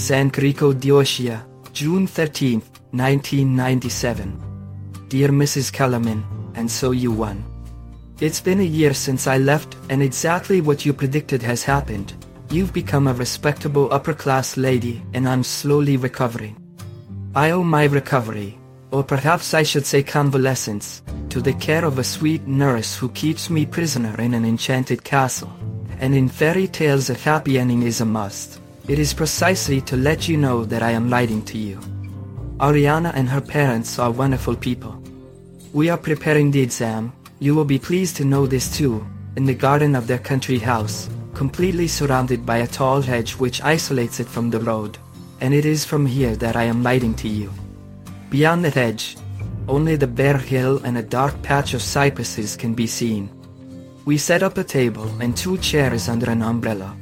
San Quirico d'Orcia, June 13, 1997. Dear Mrs. Kellerman, and so you won. It's been a year since I left, and exactly what you predicted has happened. You've become a respectable upper class lady, and I'm slowly recovering. I owe my recovery, or perhaps I should say convalescence, to the care of a sweet nurse who keeps me prisoner in an enchanted castle. And in fairy tales a happy ending is a must. It is precisely to let you know that I am writing to you. Ariana and her parents are wonderful people. We are preparing the exam, you will be pleased to know this too, in the garden of their country house, completely surrounded by a tall hedge which isolates it from the road. And it is from here that I am writing to you. Beyond that hedge, only the bare hill and a dark patch of cypresses can be seen. We set up a table and two chairs under an umbrella.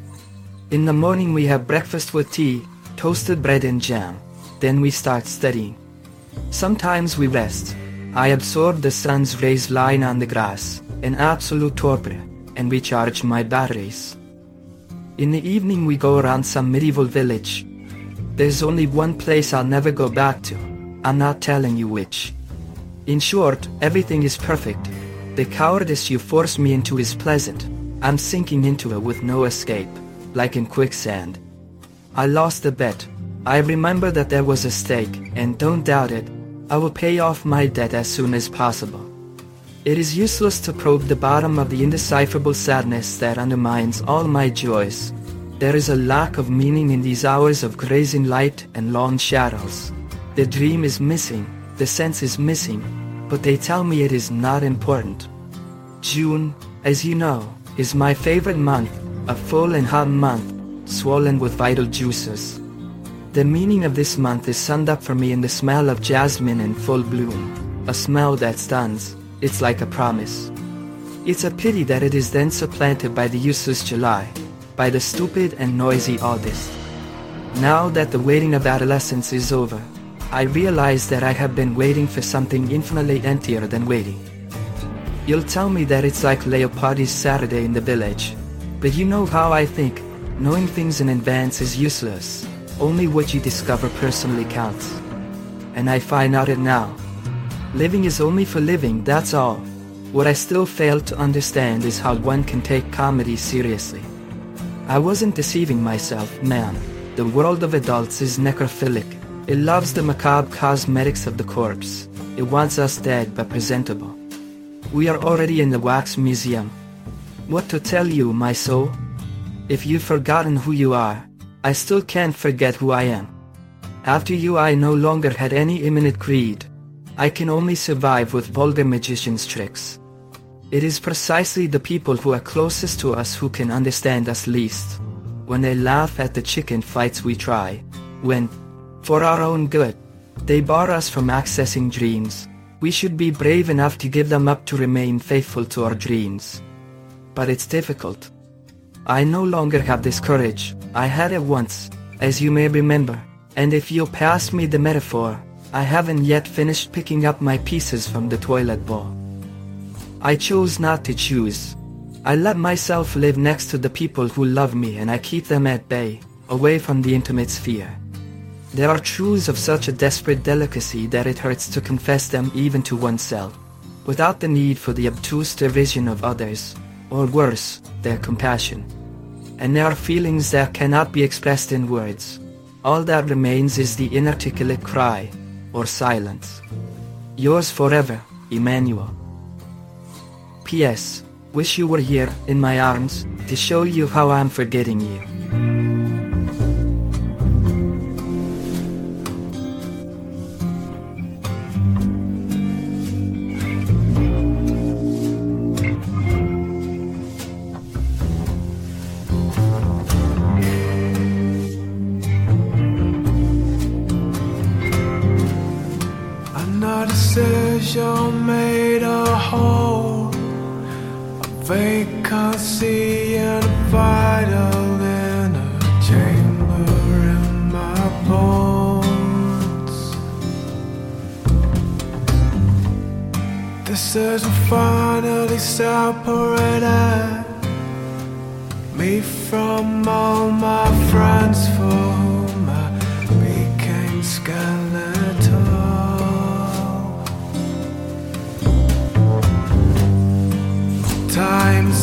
In the morning we have breakfast with tea, toasted bread and jam. Then we start studying. Sometimes we rest. I absorb the sun's rays lying on the grass, in absolute torpor, and recharge my batteries. In the evening we go around some medieval village. There's only one place I'll never go back to. I'm not telling you which. In short, everything is perfect. The cowardice you force me into is pleasant. I'm sinking into it with no escape, like in quicksand. I lost the bet. I remember that there was a stake, and don't doubt it, I will pay off my debt as soon as possible. It is useless to probe the bottom of the indecipherable sadness that undermines all my joys. There is a lack of meaning in these hours of grazing light and long shadows. The dream is missing, the sense is missing, but they tell me it is not important. June, as you know, is my favorite month, a full and hot month, swollen with vital juices. The meaning of this month is summed up for me in the smell of jasmine in full bloom, a smell that stuns, it's like a promise. It's a pity that it is then supplanted by the useless July, by the stupid and noisy August. Now that the waiting of adolescence is over, I realize that I have been waiting for something infinitely emptier than waiting. You'll tell me that it's like Leopardi's Saturday in the village, but you know how I think. Knowing things in advance is useless. Only what you discover personally counts. And I find out it now. Living is only for living, that's all. What I still fail to understand is how one can take comedy seriously. I wasn't deceiving myself, man. The world of adults is necrophilic. It loves the macabre cosmetics of the corpse. It wants us dead but presentable. We are already in the wax museum. What to tell you, my soul? If you've forgotten who you are, I still can't forget who I am. After you I no longer had any imminent creed. I can only survive with vulgar magician's tricks. It is precisely the people who are closest to us who can understand us least. When they laugh at the chicken fights we try. When, for our own good. They bar us from accessing dreams. We should be brave enough to give them up to remain faithful to our dreams. But it's difficult. I no longer have this courage. I had it once, as you may remember. And if you'll pass me the metaphor, I haven't yet finished picking up my pieces from the toilet bowl. I chose not to choose. I let myself live next to the people who love me and I keep them at bay, away from the intimate sphere. There are truths of such a desperate delicacy that it hurts to confess them even to oneself, without the need for the obtuse derision of others, or worse, their compassion. And there are feelings that cannot be expressed in words. All that remains is the inarticulate cry, or silence. Yours forever, Emmanuel. P.S. Wish you were here, in my arms, to show you how I'm forgetting you. Vacancy and a vital in a chamber in my bones. This is finally separated me from all my friends for whom I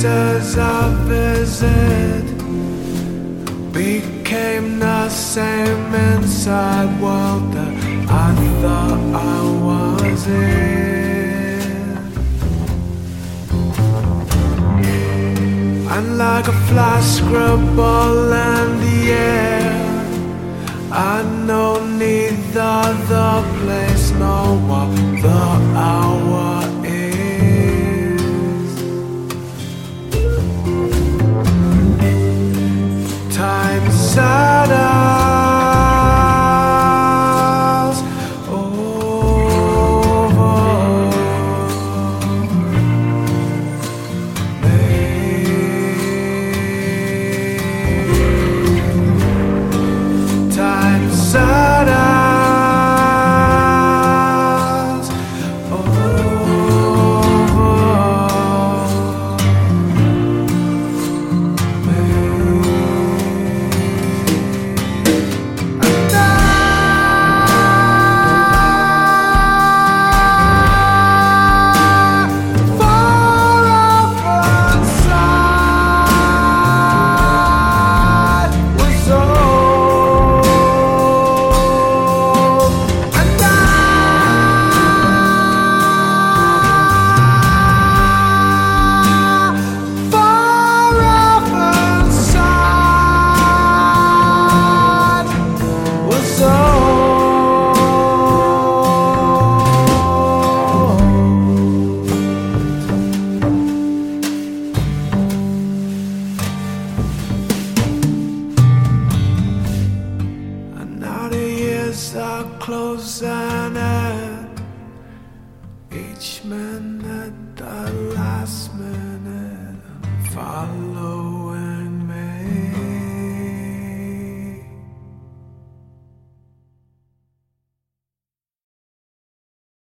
places I visit became the same inside world that I thought I was in. And like a fly scribble in the air, I know neither the place nor what Each minute, the last minute, follow.